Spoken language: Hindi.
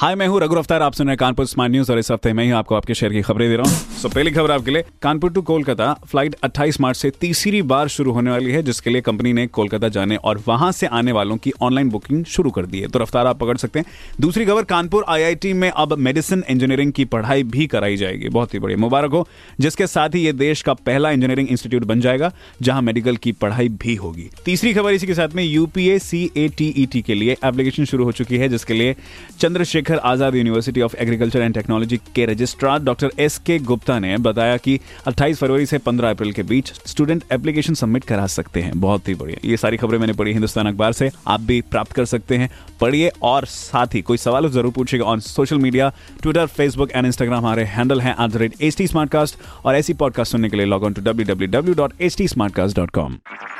हाय मैं हूँ रघु अफ्तार आप सुन रहे हैं कानपुर स्मार्ट न्यूज़ और इस हफ़्ते मैं ही आपको आपके शहर की खबरें दे रहा हूँ। सो so, पहली खबर आपके लिए। कानपुर टू कोलकाता फ़्लाइट 28 मार्च से तीसरी बार शुरू होने वाली है जिसके लिए कंपनी ने कोलकाता जाने और वहाँ से आने वालों की ऑनलाइन बुकिंग शुरू कर दी है। तो रफ्तार आप पकड़ सकते हैं। दूसरी खबर कानपुर आईआईटी में अब मेडिसिन इंजीनियरिंग की पढ़ाई भी कराई जाएगी। बहुत ही बढ़िया। मुबारक हो। जिसके साथ ही ये देश का पहला इंजीनियरिंग इंस्टीट्यूट बन जाएगा जहाँ मेडिकल की पढ़ाई भी होगी। तीसरी खबर इसी के साथ में यूपीए सी e के लिए एप्लीकेशन शुरू हो चुकी है जिसके लिए Chandrashekhar Azad university of agriculture and technology के registrar doctor S K Gupta ने बताया कि 28 फरवरी से 15 अप्रैल के बीच स्टूडेंट एप्लीकेशन सबमिट करा सकते हैं। बहुत ही बढ़िया। ये सारी खबरें मैंने पढ़ी हिंदुस्तान अखबार से। आप भी प्राप्त कर सकते हैं। पढ़िए और साथ ही कोई सवाल ज़रूर पूछेगा on social media Twitter Facebook and Instagram हमारे हैंडल है एट द रेट और ऐसी पॉडकास्ट सुनने के लिए log on to W W W dot H T